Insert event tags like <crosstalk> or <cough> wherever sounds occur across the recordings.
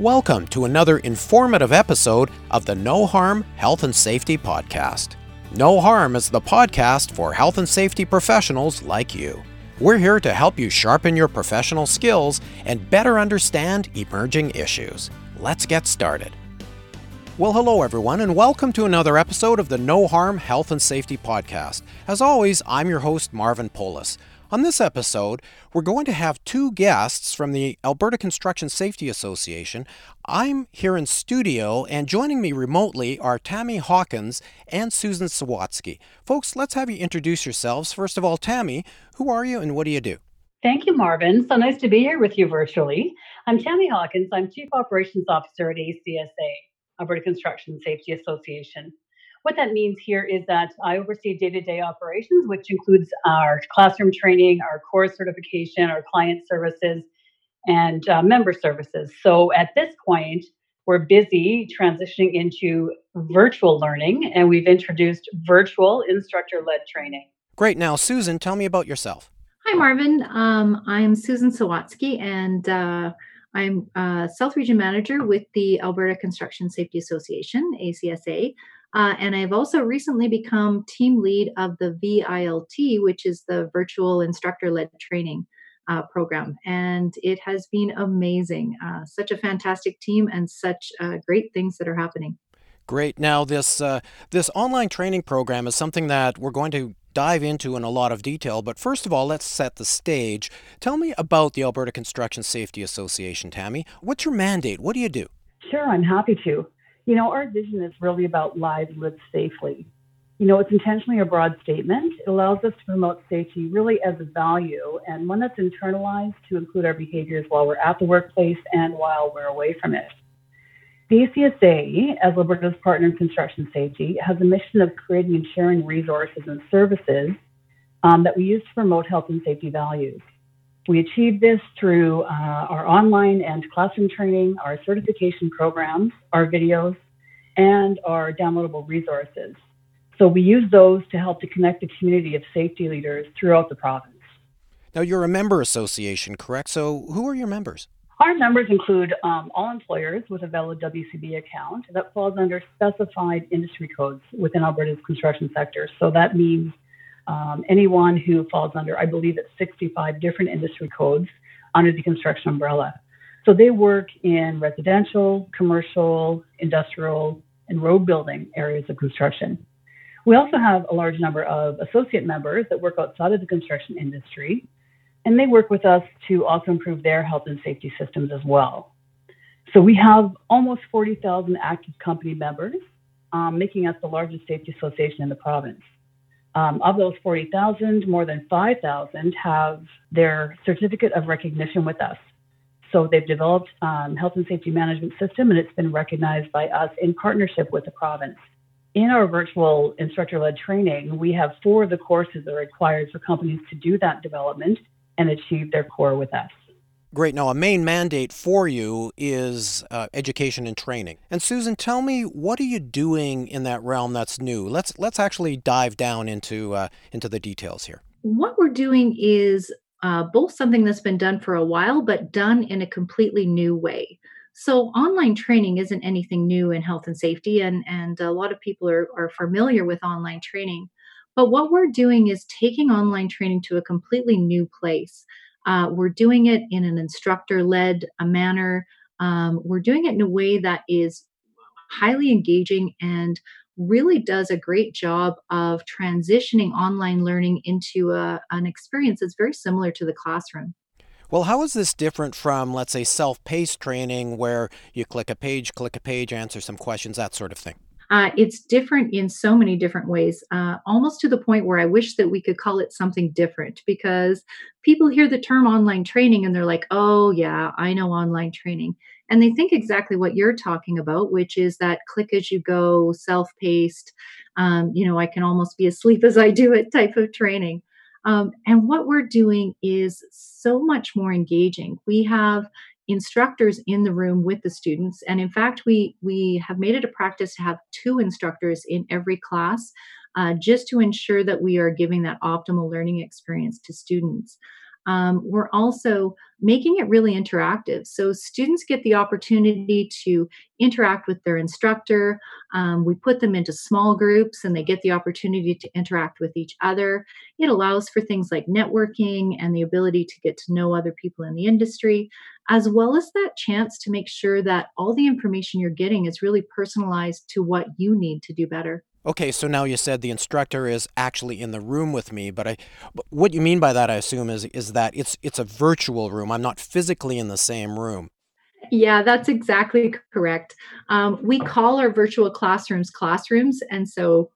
Welcome to another informative episode of the No Harm Health and Safety Podcast. No Harm is the podcast for health and safety professionals like you. We're here to help you sharpen your professional skills and better understand emerging issues. Let's get started. Well, hello everyone, and welcome to another episode of the No Harm Health and Safety Podcast. As always, I'm your host, Marvin Polis. On this episode, we're going to have two guests from the Alberta Construction Safety Association. I'm here in studio, and joining me remotely are Tammy Hawkins and Susan Sawatsky. Folks, let's have you introduce yourselves. First of all, Tammy, who are you and what do you do? Thank you, Marvin. So nice to be here with you virtually. I'm Tammy Hawkins. I'm Chief Operations Officer at ACSA, Alberta Construction Safety Association. What that means here is that I oversee day to day operations, which includes our classroom training, our COR certification, our client services, and uh, member services. So at this point, we're busy transitioning into virtual learning, and we've introduced virtual instructor led training. Great. Now, Susan, tell me about yourself. Hi, Marvin. Um, I'm Susan Sawatsky, and uh, I'm a South Region Manager with the Alberta Construction Safety Association, ACSA. Uh, and I've also recently become team lead of the VILT, which is the virtual instructor led training uh, program. And it has been amazing. Uh, such a fantastic team and such uh, great things that are happening. Great. Now, this uh, this online training program is something that we're going to dive into in a lot of detail. But first of all, let's set the stage. Tell me about the Alberta Construction Safety Association, Tammy. What's your mandate? What do you do? Sure, I'm happy to. You know, our vision is really about lives lived safely. You know, it's intentionally a broad statement. It allows us to promote safety really as a value and one that's internalized to include our behaviors while we're at the workplace and while we're away from it. ACSA, as Alberta's partner in construction safety, has a mission of creating and sharing resources and services um, that we use to promote health and safety values. We achieve this through uh, our online and classroom training, our certification programs, our videos, and our downloadable resources. So we use those to help to connect the community of safety leaders throughout the province. Now, you're a member association, correct? So, who are your members? Our members include um, all employers with a valid WCB account that falls under specified industry codes within Alberta's construction sector. So that means um, anyone who falls under, I believe it's 65 different industry codes under the construction umbrella. So they work in residential, commercial, industrial, and road building areas of construction. We also have a large number of associate members that work outside of the construction industry, and they work with us to also improve their health and safety systems as well. So we have almost 40,000 active company members, um, making us the largest safety association in the province. Um, of those 40,000, more than 5,000 have their certificate of recognition with us. So they've developed um, health and safety management system, and it's been recognized by us in partnership with the province. In our virtual instructor-led training, we have four of the courses that are required for companies to do that development and achieve their COR with us. Great. Now, a main mandate for you is uh, education and training. And Susan, tell me, what are you doing in that realm that's new? Let's let's actually dive down into uh, into the details here. What we're doing is uh, both something that's been done for a while, but done in a completely new way. So, online training isn't anything new in health and safety, and and a lot of people are are familiar with online training. But what we're doing is taking online training to a completely new place. Uh, we're doing it in an instructor led uh, manner. Um, we're doing it in a way that is highly engaging and really does a great job of transitioning online learning into a, an experience that's very similar to the classroom. Well, how is this different from, let's say, self paced training where you click a page, click a page, answer some questions, that sort of thing? Uh, it's different in so many different ways, uh, almost to the point where I wish that we could call it something different because people hear the term online training and they're like, oh, yeah, I know online training. And they think exactly what you're talking about, which is that click as you go, self paced, um, you know, I can almost be asleep as I do it type of training. Um, and what we're doing is so much more engaging. We have instructors in the room with the students. And in fact we we have made it a practice to have two instructors in every class uh, just to ensure that we are giving that optimal learning experience to students um, we're also making it really interactive. So students get the opportunity to interact with their instructor. Um, we put them into small groups and they get the opportunity to interact with each other. It allows for things like networking and the ability to get to know other people in the industry, as well as that chance to make sure that all the information you're getting is really personalized to what you need to do better. Okay, so now you said the instructor is actually in the room with me, but I what you mean by that I assume is is that it's it's a virtual room. I'm not physically in the same room. Yeah, that's exactly correct. Um, we call our virtual classrooms classrooms, and so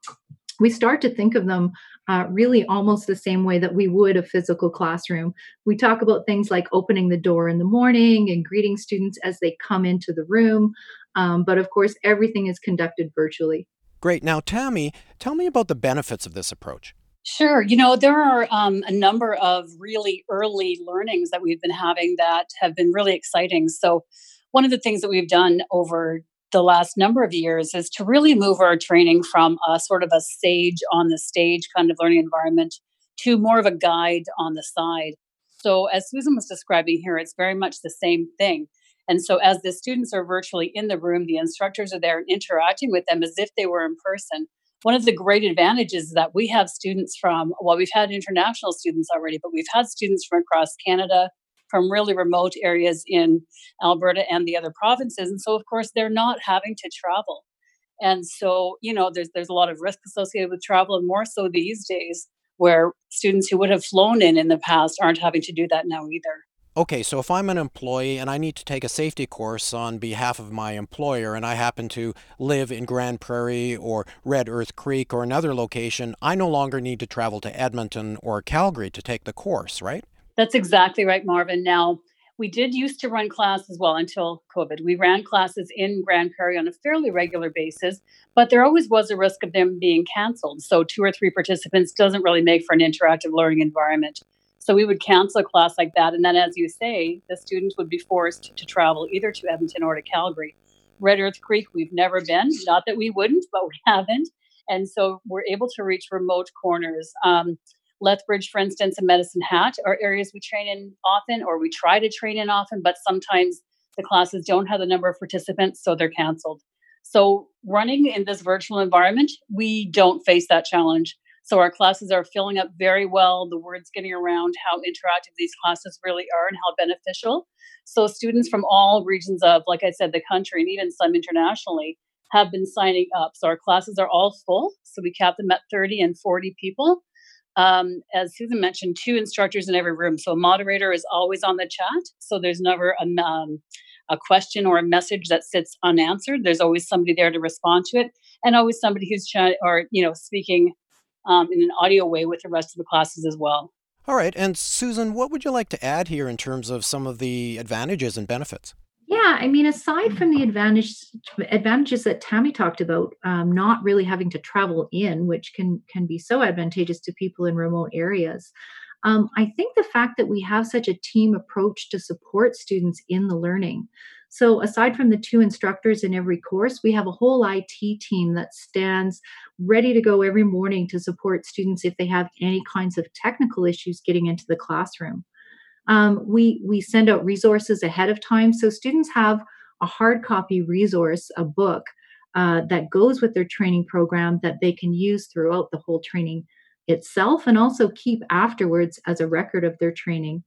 we start to think of them uh, really almost the same way that we would a physical classroom. We talk about things like opening the door in the morning and greeting students as they come into the room, um, but of course, everything is conducted virtually. Great. Now, Tammy, tell me about the benefits of this approach. Sure. You know, there are um, a number of really early learnings that we've been having that have been really exciting. So, one of the things that we've done over the last number of years is to really move our training from a sort of a sage on the stage kind of learning environment to more of a guide on the side. So, as Susan was describing here, it's very much the same thing. And so, as the students are virtually in the room, the instructors are there and interacting with them as if they were in person. One of the great advantages is that we have students from, well, we've had international students already, but we've had students from across Canada, from really remote areas in Alberta and the other provinces. And so, of course, they're not having to travel. And so, you know, there's there's a lot of risk associated with travel, and more so these days, where students who would have flown in in the past aren't having to do that now either. Okay, so if I'm an employee and I need to take a safety course on behalf of my employer and I happen to live in Grande Prairie or Red Earth Creek or another location, I no longer need to travel to Edmonton or Calgary to take the course, right? That's exactly right, Marvin. Now, we did used to run classes well until COVID. We ran classes in Grande Prairie on a fairly regular basis, but there always was a risk of them being canceled. So, two or three participants doesn't really make for an interactive learning environment. So we would cancel a class like that. And then, as you say, the students would be forced to travel either to Edmonton or to Calgary. Red Earth Creek, we've never been. Not that we wouldn't, but we <laughs> haven't. And so we're able to reach remote corners. Um, Lethbridge, for instance, and Medicine Hat are areas we train in often, or we try to train in often, but sometimes the classes don't have the number of participants, so they're canceled. So, running in this virtual environment, we don't face that challenge. So our classes are filling up very well. The word's getting around how interactive these classes really are and how beneficial. So students from all regions of, like I said, the country and even some internationally have been signing up. So our classes are all full. So we cap them at 30 and 40 people. Um, as Susan mentioned, two instructors in every room. So a moderator is always on the chat. So there's never a, um, a question or a message that sits unanswered. There's always somebody there to respond to it, and always somebody who's chat or you know speaking um, in an audio way with the rest of the classes as well. All right. And Susan, what would you like to add here in terms of some of the advantages and benefits? Yeah, I mean, aside from the advantage advantages that Tammy talked about, um, not really having to travel in, which can can be so advantageous to people in remote areas, um, I think the fact that we have such a team approach to support students in the learning. So, aside from the two instructors in every course, we have a whole IT team that stands ready to go every morning to support students if they have any kinds of technical issues getting into the classroom. Um, we we send out resources ahead of time, so students have a hard copy resource, a book uh, that goes with their training program that they can use throughout the whole training itself, and also keep afterwards as a record of their training.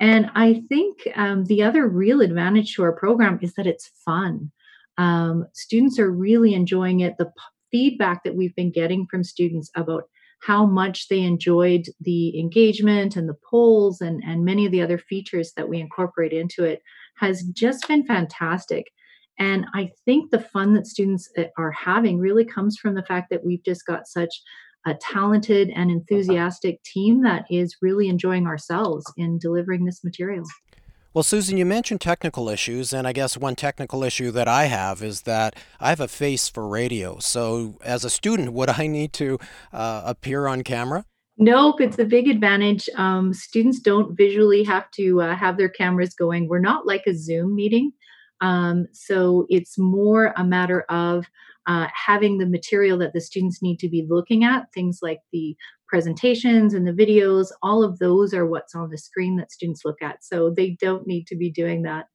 And I think um, the other real advantage to our program is that it's fun. Um, students are really enjoying it. The p- feedback that we've been getting from students about how much they enjoyed the engagement and the polls and, and many of the other features that we incorporate into it has just been fantastic. And I think the fun that students uh, are having really comes from the fact that we've just got such a talented and enthusiastic team that is really enjoying ourselves in delivering this material. Well, Susan, you mentioned technical issues, and I guess one technical issue that I have is that I have a face for radio. So, as a student, would I need to uh, appear on camera? Nope, it's a big advantage. Um, students don't visually have to uh, have their cameras going. We're not like a Zoom meeting. Um, so, it's more a matter of uh, having the material that the students need to be looking at, things like the presentations and the videos, all of those are what's on the screen that students look at. So they don't need to be doing that.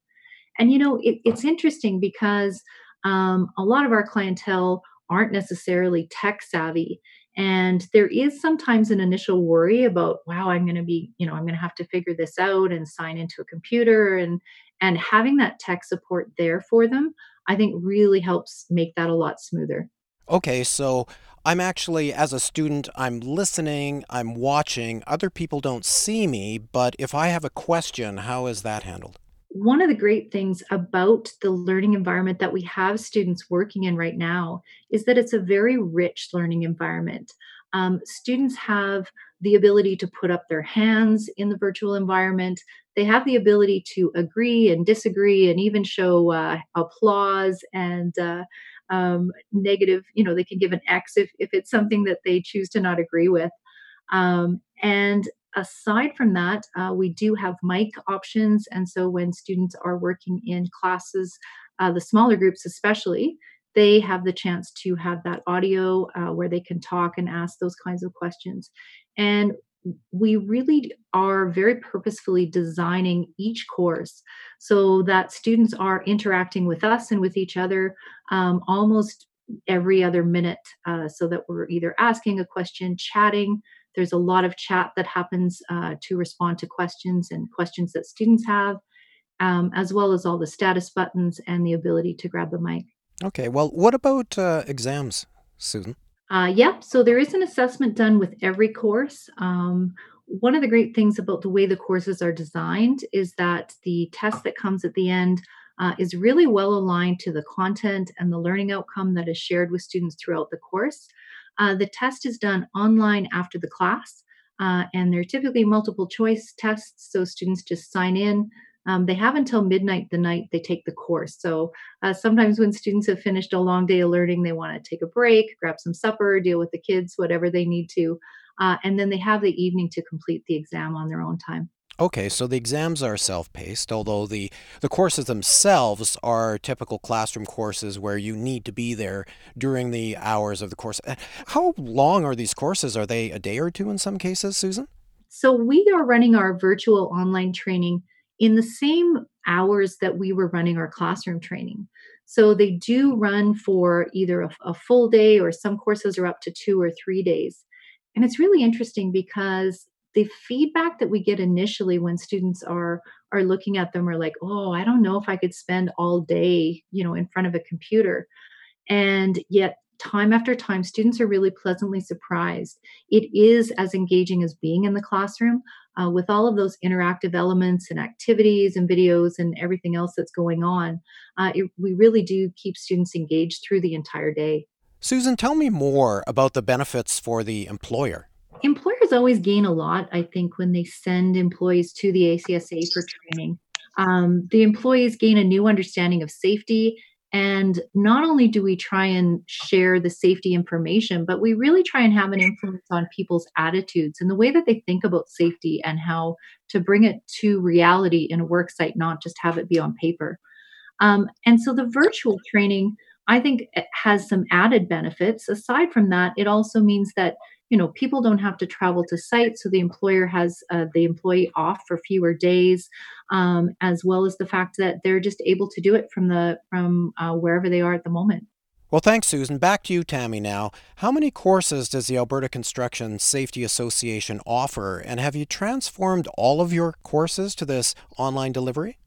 And you know, it, it's interesting because um, a lot of our clientele aren't necessarily tech savvy. And there is sometimes an initial worry about, wow, I'm going to be, you know, I'm going to have to figure this out and sign into a computer and and having that tech support there for them, I think really helps make that a lot smoother. Okay, so I'm actually, as a student, I'm listening, I'm watching. Other people don't see me, but if I have a question, how is that handled? one of the great things about the learning environment that we have students working in right now is that it's a very rich learning environment. Um, students have the ability to put up their hands in the virtual environment. They have the ability to agree and disagree and even show uh, applause and uh, um, negative, you know, they can give an X if, if it's something that they choose to not agree with. Um, and aside from that, uh, we do have mic options. And so when students are working in classes, uh, the smaller groups especially, they have the chance to have that audio uh, where they can talk and ask those kinds of questions. And we really are very purposefully designing each course so that students are interacting with us and with each other um, almost every other minute uh, so that we're either asking a question, chatting, there's a lot of chat that happens uh, to respond to questions and questions that students have, um, as well as all the status buttons and the ability to grab the mic. Okay, well, what about uh, exams, Susan? Uh, yep, so there is an assessment done with every course. Um, one of the great things about the way the courses are designed is that the test that comes at the end uh, is really well aligned to the content and the learning outcome that is shared with students throughout the course. Uh, the test is done online after the class, uh, and they're typically multiple choice tests. So students just sign in. Um, they have until midnight the night they take the course. So uh, sometimes when students have finished a long day of learning, they want to take a break, grab some supper, deal with the kids, whatever they need to. Uh, and then they have the evening to complete the exam on their own time. Okay, so the exams are self-paced, although the, the courses themselves are typical classroom courses where you need to be there during the hours of the course. Uh, how long are these courses? Are they a day or two in some cases, Susan? So we are running our virtual online training in the same hours that we were running our classroom training. So they do run for either a, a full day or some courses are up to two or three days. And it's really interesting because the feedback that we get initially when students are are looking at them are like oh i don't know if i could spend all day you know in front of a computer and yet time after time students are really pleasantly surprised it is as engaging as being in the classroom uh, with all of those interactive elements and activities and videos and everything else that's going on uh, it, we really do keep students engaged through the entire day susan tell me more about the benefits for the employer employers always gain a lot, I think, when they send employees to the ACSA for training. Um, the employees gain a new understanding of safety. And not only do we try and share the safety information, but we really try and have an influence on people's attitudes and the way that they think about safety and how to bring it to reality in a work site, not just have it be on paper. Um, and so the virtual training, I think, has some added benefits. Aside from that, it also means that you know people don't have to travel to site so the employer has uh, the employee off for fewer days um, as well as the fact that they're just able to do it from the from uh, wherever they are at the moment. Well thanks susan. Back to you tammy now. How many courses does the alberta construction safety association offer and have you transformed all of your courses to this online delivery?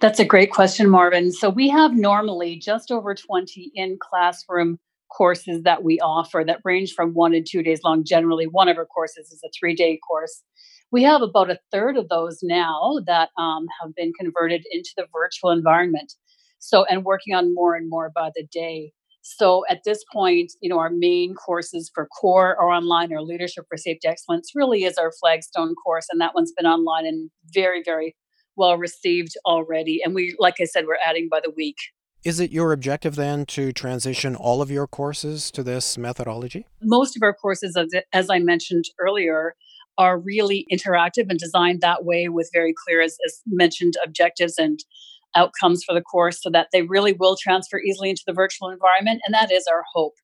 That's a great question marvin. So we have normally just over 20 in classroom courses that we offer that range from one and two days long. Generally, one of our courses is a three day course. We have about a third of those now that um, have been converted into the virtual environment. So, and working on more and more by the day. So at this point, you know, our main courses for COR are online. Our leadership for safety excellence really is our flagstone course, and that one's been online and very, very well received already. And we, like I said, we're adding by the week. Is it your objective then to transition all of your courses to this methodology? Most of our courses, as I mentioned earlier, are really interactive and designed that way with very clear, as, as mentioned, objectives and outcomes for the course so that they really will transfer easily into the virtual environment. And that is our hope.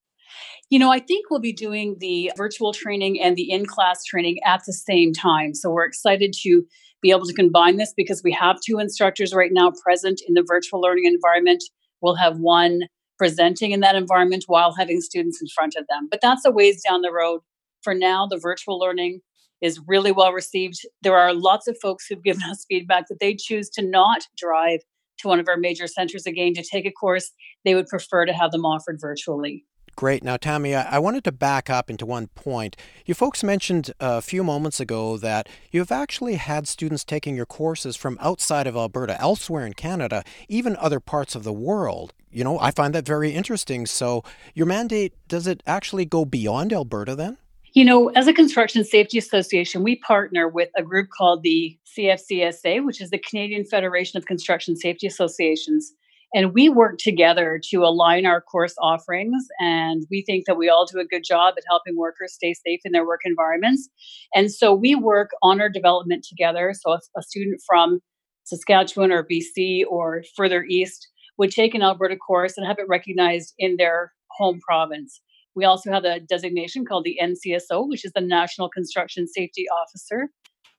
You know, I think we'll be doing the virtual training and the in class training at the same time. So we're excited to be able to combine this because we have two instructors right now present in the virtual learning environment. We'll have one presenting in that environment while having students in front of them. But that's a ways down the road. For now, the virtual learning is really well received. There are lots of folks who've given us feedback that they choose to not drive to one of our major centers again to take a course. They would prefer to have them offered virtually. Great. Now, Tammy, I wanted to back up into one point. You folks mentioned a few moments ago that you've actually had students taking your courses from outside of Alberta, elsewhere in Canada, even other parts of the world. You know, I find that very interesting. So, your mandate, does it actually go beyond Alberta then? You know, as a construction safety association, we partner with a group called the CFCSA, which is the Canadian Federation of Construction Safety Associations. And we work together to align our course offerings. And we think that we all do a good job at helping workers stay safe in their work environments. And so we work on our development together. So a, a student from Saskatchewan or BC or further east would take an Alberta course and have it recognized in their home province. We also have a designation called the NCSO, which is the National Construction Safety Officer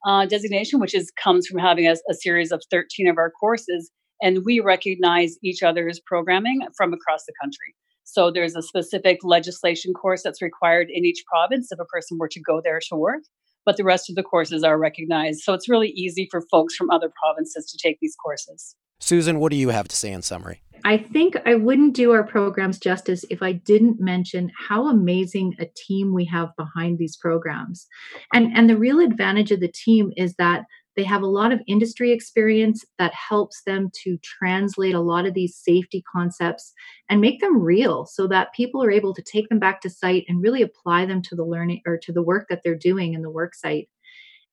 uh, designation, which is comes from having a, a series of 13 of our courses and we recognize each other's programming from across the country. So there's a specific legislation course that's required in each province if a person were to go there to work, but the rest of the courses are recognized. So it's really easy for folks from other provinces to take these courses. Susan, what do you have to say in summary? I think I wouldn't do our programs justice if I didn't mention how amazing a team we have behind these programs. And and the real advantage of the team is that they have a lot of industry experience that helps them to translate a lot of these safety concepts and make them real so that people are able to take them back to site and really apply them to the learning or to the work that they're doing in the work site.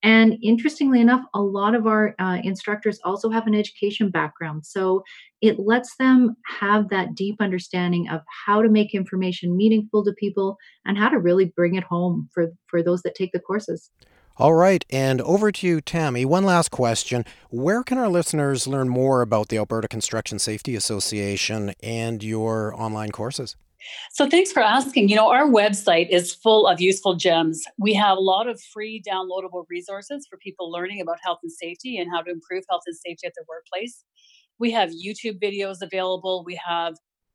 And interestingly enough, a lot of our uh, instructors also have an education background. So it lets them have that deep understanding of how to make information meaningful to people and how to really bring it home for, for those that take the courses. All right, and over to you, Tammy. One last question. Where can our listeners learn more about the Alberta Construction Safety Association and your online courses? So, thanks for asking. You know, our website is full of useful gems. We have a lot of free downloadable resources for people learning about health and safety and how to improve health and safety at their workplace. We have YouTube videos available. We have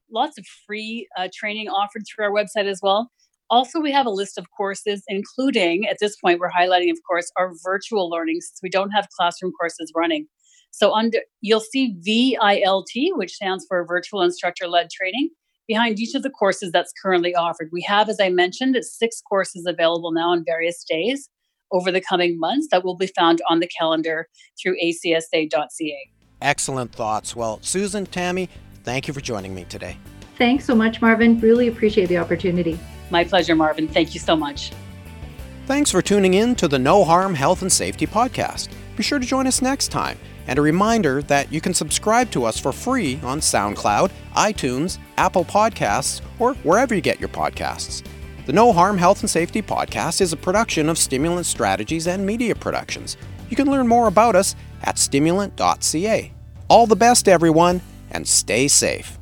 lots of free uh, training offered through our website as well. Also, we have a list of courses, including at this point, we're highlighting, of course, our virtual learning since we don't have classroom courses running. So under you'll see VILT, which stands for Virtual Instructor Led Training, behind each of the courses that's currently offered. We have, as I mentioned, six courses available now on various days over the coming months that will be found on the calendar through acsa.ca. Excellent thoughts. Well, Susan, Tammy, thank you for joining me today. Thanks so much, Marvin. Really appreciate the opportunity. My pleasure, Marvin. Thank you so much. Thanks for tuning in to the No Harm Health and Safety Podcast. Be sure to join us next time. And a reminder that you can subscribe to us for free on SoundCloud, iTunes, Apple Podcasts, or wherever you get your podcasts. The No Harm Health and Safety Podcast is a production of Stimulant Strategies and Media Productions. You can learn more about us at stimulant.ca. All the best, everyone, and stay safe.